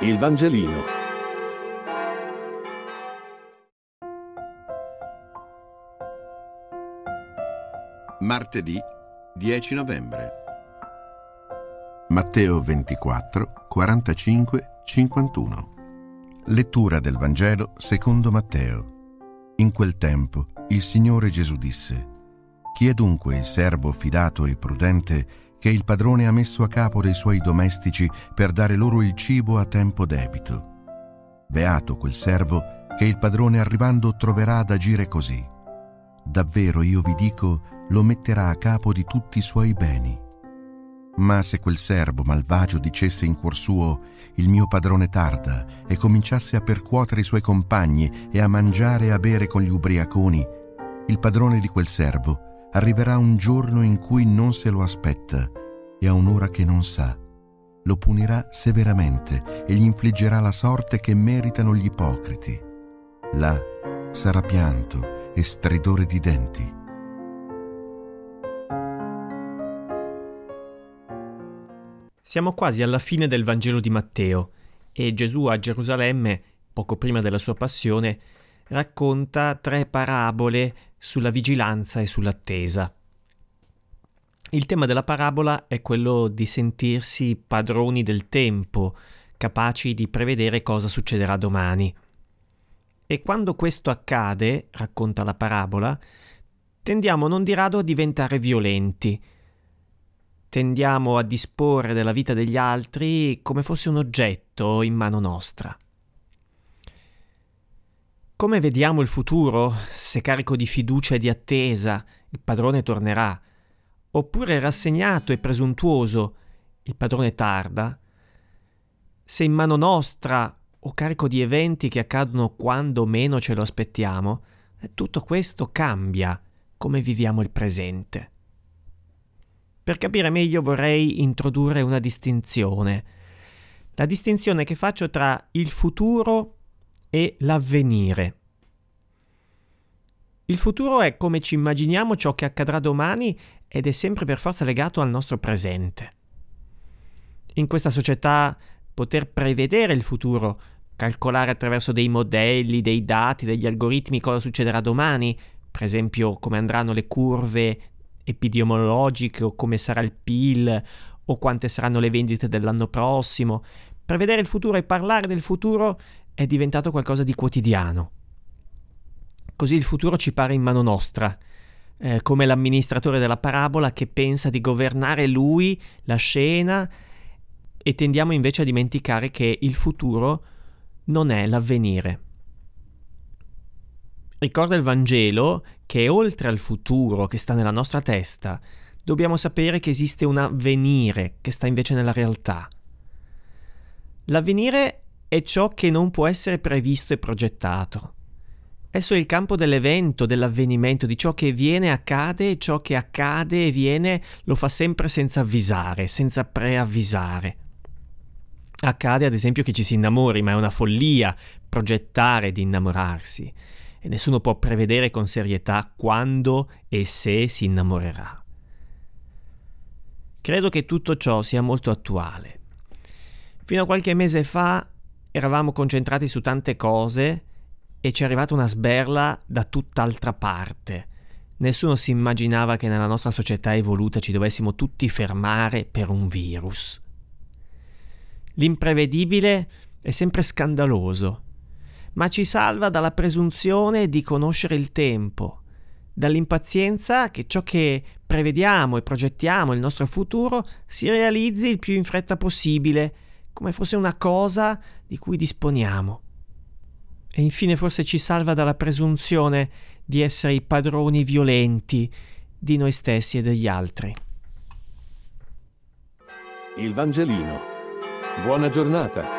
Il Vangelino. Martedì 10 novembre. Matteo 24, 45, 51. Lettura del Vangelo secondo Matteo. In quel tempo il Signore Gesù disse, Chi è dunque il servo fidato e prudente che il padrone ha messo a capo dei suoi domestici per dare loro il cibo a tempo debito. Beato quel servo che il padrone arrivando troverà ad agire così. Davvero io vi dico, lo metterà a capo di tutti i suoi beni. Ma se quel servo malvagio dicesse in cuor suo, il mio padrone tarda, e cominciasse a percuotere i suoi compagni e a mangiare e a bere con gli ubriaconi, il padrone di quel servo arriverà un giorno in cui non se lo aspetta e a un'ora che non sa. Lo punirà severamente e gli infliggerà la sorte che meritano gli ipocriti. Là sarà pianto e stridore di denti. Siamo quasi alla fine del Vangelo di Matteo e Gesù a Gerusalemme, poco prima della sua passione, racconta tre parabole sulla vigilanza e sull'attesa. Il tema della parabola è quello di sentirsi padroni del tempo, capaci di prevedere cosa succederà domani. E quando questo accade, racconta la parabola, tendiamo non di rado a diventare violenti. Tendiamo a disporre della vita degli altri come fosse un oggetto in mano nostra. Come vediamo il futuro? Se carico di fiducia e di attesa, il padrone tornerà, oppure rassegnato e presuntuoso, il padrone tarda? Se in mano nostra o carico di eventi che accadono quando meno ce lo aspettiamo, tutto questo cambia come viviamo il presente. Per capire meglio vorrei introdurre una distinzione. La distinzione che faccio tra il futuro e l'avvenire. Il futuro è come ci immaginiamo ciò che accadrà domani ed è sempre per forza legato al nostro presente. In questa società poter prevedere il futuro, calcolare attraverso dei modelli, dei dati, degli algoritmi cosa succederà domani, per esempio come andranno le curve epidemiologiche o come sarà il PIL o quante saranno le vendite dell'anno prossimo. Prevedere il futuro e parlare del futuro è diventato qualcosa di quotidiano. Così il futuro ci pare in mano nostra, eh, come l'amministratore della parabola che pensa di governare lui la scena e tendiamo invece a dimenticare che il futuro non è l'avvenire. Ricorda il Vangelo che oltre al futuro che sta nella nostra testa, dobbiamo sapere che esiste un avvenire che sta invece nella realtà. L'avvenire è ciò che non può essere previsto e progettato. Esso è il campo dell'evento, dell'avvenimento, di ciò che viene accade e ciò che accade e viene lo fa sempre senza avvisare, senza preavvisare. Accade ad esempio che ci si innamori, ma è una follia progettare di innamorarsi e nessuno può prevedere con serietà quando e se si innamorerà. Credo che tutto ciò sia molto attuale. Fino a qualche mese fa eravamo concentrati su tante cose e ci è arrivata una sberla da tutt'altra parte. Nessuno si immaginava che nella nostra società evoluta ci dovessimo tutti fermare per un virus. L'imprevedibile è sempre scandaloso, ma ci salva dalla presunzione di conoscere il tempo, dall'impazienza che ciò che prevediamo e progettiamo, il nostro futuro, si realizzi il più in fretta possibile, come fosse una cosa di cui disponiamo. E infine forse ci salva dalla presunzione di essere i padroni violenti di noi stessi e degli altri. Il Vangelino. Buona giornata.